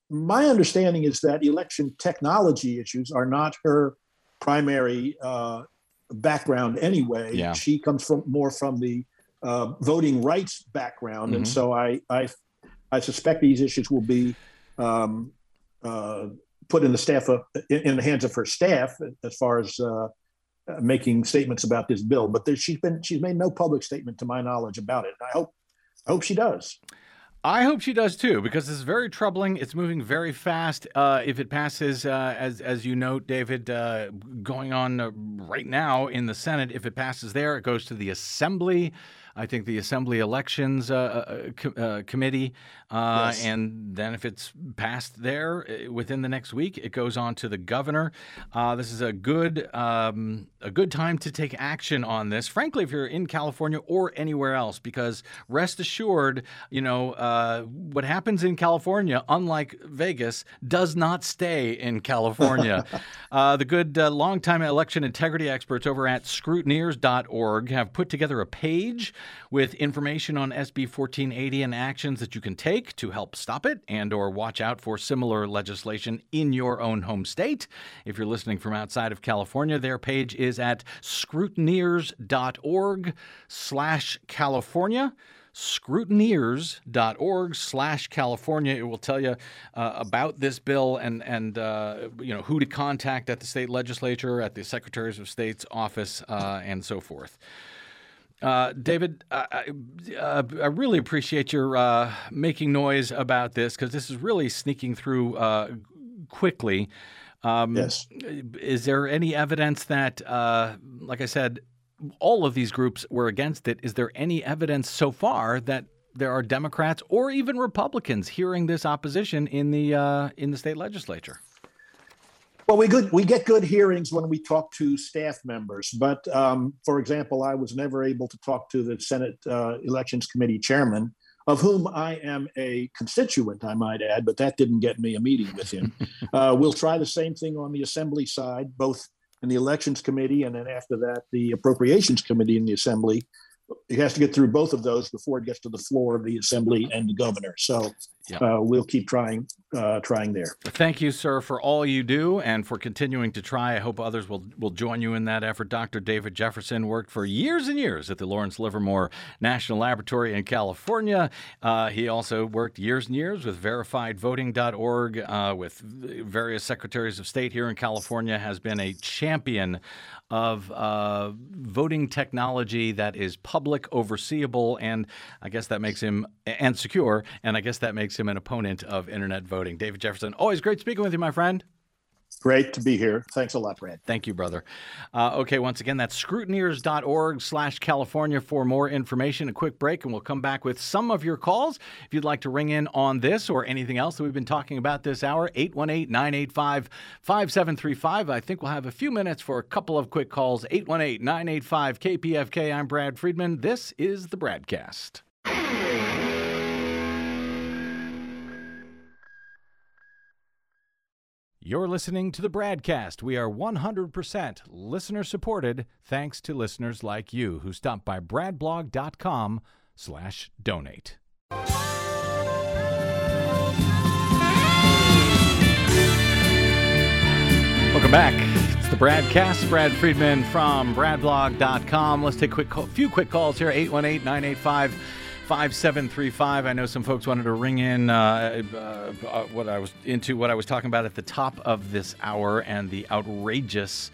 my understanding is that election technology issues are not her primary uh, background anyway. Yeah. She comes from more from the uh, voting rights background, mm-hmm. and so I, I, I suspect these issues will be um, uh, put in the staff of, in, in, the hands of her staff as far as uh, making statements about this bill. But there, she's been she's made no public statement to my knowledge about it. I hope I hope she does. I hope she does too, because it's very troubling. It's moving very fast. Uh, if it passes, uh, as as you note, David, uh, going on uh, right now in the Senate, if it passes there, it goes to the Assembly. I think the Assembly Elections uh, uh, co- uh, Committee, uh, Yes. and then if it's passed there uh, within the next week, it goes on to the governor. Uh, this is a good um, a good time to take action on this. Frankly, if you're in California or anywhere else, because rest assured, you know uh, what happens in California, unlike Vegas, does not stay in California. uh, the good uh, longtime election integrity experts over at scrutineers.org have put together a page with information on SB 1480 and actions that you can take to help stop it and or watch out for similar legislation in your own home state. If you're listening from outside of California, their page is at scrutineers.org slash California. scrutineers.org slash california. It will tell you uh, about this bill and and uh, you know who to contact at the state legislature at the secretaries of state's office uh, and so forth uh, David, I, uh, I really appreciate your uh, making noise about this because this is really sneaking through uh, quickly. Um, Yes. Is there any evidence that, uh, like I said, all of these groups were against it? Is there any evidence so far that there are Democrats or even Republicans hearing this opposition in the uh, in the state legislature? Well, we good we get good hearings when we talk to staff members, but um, for example, I was never able to talk to the Senate uh, Elections Committee chairman, of whom I am a constituent, I might add, but that didn't get me a meeting with him. uh, we'll try the same thing on the Assembly side, both in the Elections Committee and then after that, the Appropriations Committee in the Assembly. It has to get through both of those before it gets to the floor of the Assembly and the governor. So uh, we'll keep trying, uh, trying there. Thank you, sir, for all you do and for continuing to try. I hope others will, will join you in that effort. Dr. David Jefferson worked for years and years at the Lawrence Livermore National Laboratory in California. Uh, he also worked years and years with verifiedvoting.org, uh, with various secretaries of state here in California, has been a champion of uh, voting technology that is public, overseeable, and I guess that makes him and secure, and I guess that makes him an opponent of internet voting. David Jefferson, always great speaking with you, my friend. Great to be here. Thanks a lot, Brad. Thank you, brother. Uh, okay, once again, that's scrutineers.org slash California for more information. A quick break, and we'll come back with some of your calls. If you'd like to ring in on this or anything else that we've been talking about this hour, 818 985 5735. I think we'll have a few minutes for a couple of quick calls. 818 985 KPFK. I'm Brad Friedman. This is the Bradcast. You're listening to the Bradcast. We are 100% listener supported thanks to listeners like you who stop by bradblog.com slash donate. Welcome back. It's the Bradcast. Brad Friedman from bradblog.com. Let's take a quick call, few quick calls here. 818 985 5735. I know some folks wanted to ring in uh, uh, what I was into, what I was talking about at the top of this hour, and the outrageous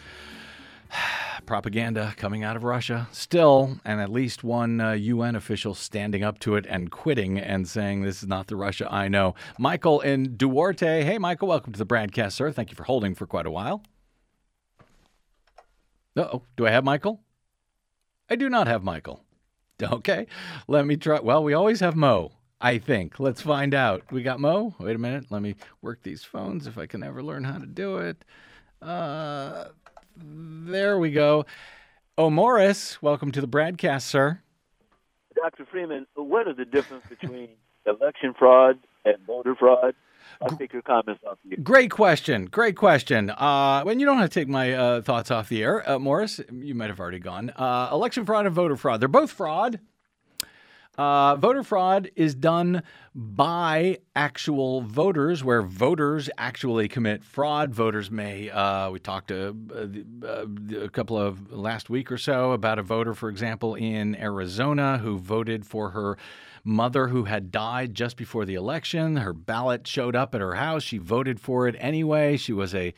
propaganda coming out of Russia. Still, and at least one uh, UN official standing up to it and quitting and saying, This is not the Russia I know. Michael in Duarte. Hey, Michael, welcome to the Bradcast, sir. Thank you for holding for quite a while. oh, do I have Michael? I do not have Michael. Okay, let me try. Well, we always have Mo, I think. Let's find out. We got Mo? Wait a minute. Let me work these phones if I can ever learn how to do it. Uh, there we go. Oh, Morris, welcome to the Bradcast, sir. Dr. Freeman, what is the difference between election fraud and voter fraud? I'll take your comments off you. Great question. Great question. Uh, and you don't have to take my uh, thoughts off the air, uh, Morris. You might have already gone. Uh, election fraud and voter fraud. They're both fraud. Uh, voter fraud is done by actual voters, where voters actually commit fraud. Voters may, uh, we talked a, a, a couple of last week or so about a voter, for example, in Arizona who voted for her mother who had died just before the election. Her ballot showed up at her house. She voted for it anyway. She was a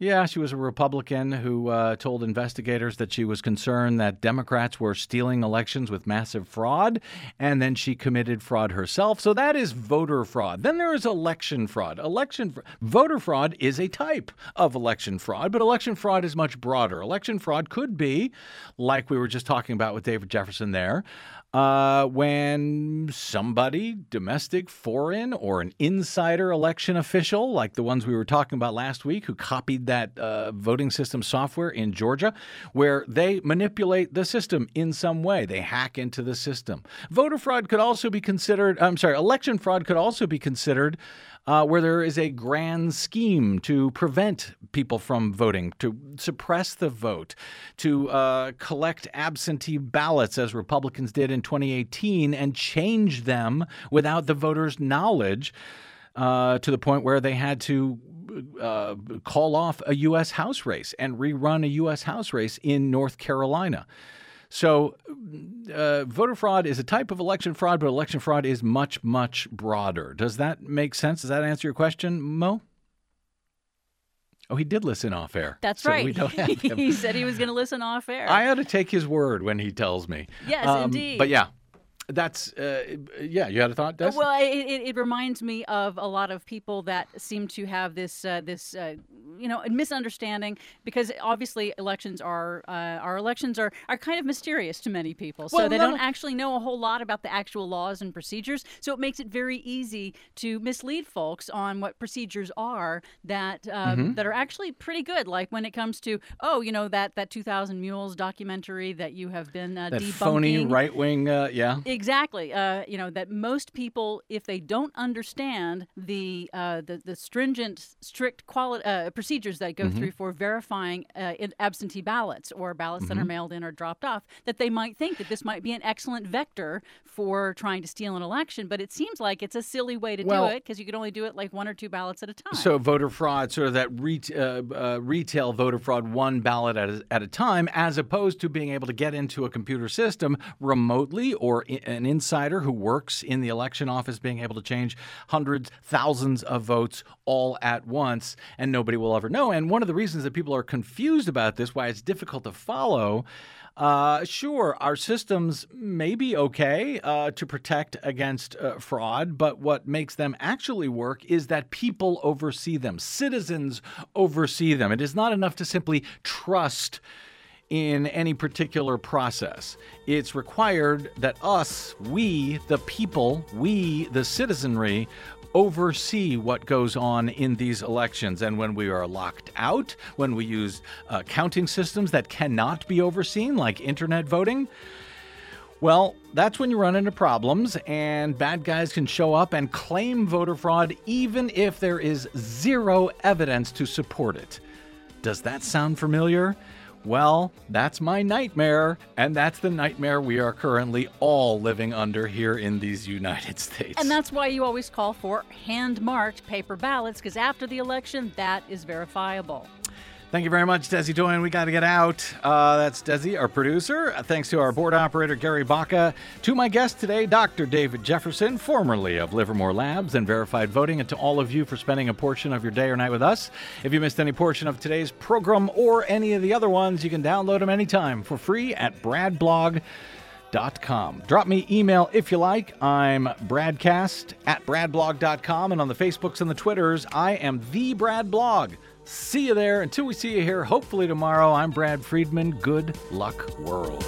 yeah, she was a Republican who uh, told investigators that she was concerned that Democrats were stealing elections with massive fraud, and then she committed fraud herself. So that is voter fraud. Then there is election fraud. Election fr- voter fraud is a type of election fraud, but election fraud is much broader. Election fraud could be, like we were just talking about with David Jefferson there, uh, when somebody, domestic, foreign, or an insider election official, like the ones we were talking about last week, who copied that uh, voting system software in Georgia, where they manipulate the system in some way. They hack into the system. Voter fraud could also be considered, I'm sorry, election fraud could also be considered uh, where there is a grand scheme to prevent people from voting, to suppress the vote, to uh, collect absentee ballots, as Republicans did in 2018, and change them without the voters' knowledge. Uh, to the point where they had to uh, call off a U.S. House race and rerun a U.S. House race in North Carolina. So, uh, voter fraud is a type of election fraud, but election fraud is much, much broader. Does that make sense? Does that answer your question, Mo? Oh, he did listen off air. That's so right. We don't have him. he said he was going to listen off air. I ought to take his word when he tells me. Yes, Um, indeed. But yeah, that's uh, yeah. You had a thought, Des? Well, it, it, it reminds me of a lot of people that seem to have this uh, this uh, you know misunderstanding because obviously elections are uh, our elections are are kind of mysterious to many people, so Well, they no, don't no. actually know a whole lot about the actual laws and procedures. So it makes it very easy to mislead folks on what procedures are that um, Mm-hmm. that are actually pretty good. Like when it comes to oh, you know that that 2,000 Mules documentary that you have been uh, that debunking. phony right wing. Uh, yeah. Exactly. Uh, you know that most people, if they don't understand the uh, the, the stringent, strict quali- uh, procedures that go Mm-hmm. through for verifying uh, absentee ballots or ballots that are Mm-hmm. mailed in or dropped off, that they might think that this might be an excellent vector for trying to steal an election. But it seems like it's a silly way to Well- do it because you could only do it like one or two ballots at a time. So voter fraud, sort of that ret- uh, uh, retail voter fraud, one ballot at a, at a time, as opposed to being able to get into a computer system remotely or i- an insider who works in the election office being able to change hundreds, thousands of votes all at once, and nobody will ever know. And one of the reasons that people are confused about this, why it's difficult to follow. Uh, sure, our systems may be okay uh, to protect against uh, fraud, but what makes them actually work is that people oversee them, citizens oversee them. It is not enough to simply trust in any particular process. It's required that us, we, the people, we, the citizenry, oversee what goes on in these elections. And when we are locked out, when we use uh, counting systems that cannot be overseen, like internet voting, well, that's when you run into problems, and bad guys can show up and claim voter fraud even if there is zero evidence to support it. Does that sound familiar? Well, that's my nightmare, and that's the nightmare we are currently all living under here in these United States. and that's why you always call for hand marked paper ballots because after the election, that is verifiable. Thank you very much, Desi Doyen. We got to get out. Uh, that's Desi, our producer. Thanks to our board operator, Gary Baca. To my guest today, Dr. David Jefferson, formerly of Livermore Labs and Verified Voting, and to all of you for spending a portion of your day or night with us. If you missed any portion of today's program or any of the other ones, you can download them anytime for free at bradblog.com. Drop me email if you like. I'm bradcast at bradblog.com, and on the Facebooks and the Twitters, I am the Brad Blog. See you there. Until we see you here, hopefully tomorrow, I'm Brad Friedman. Good luck, world.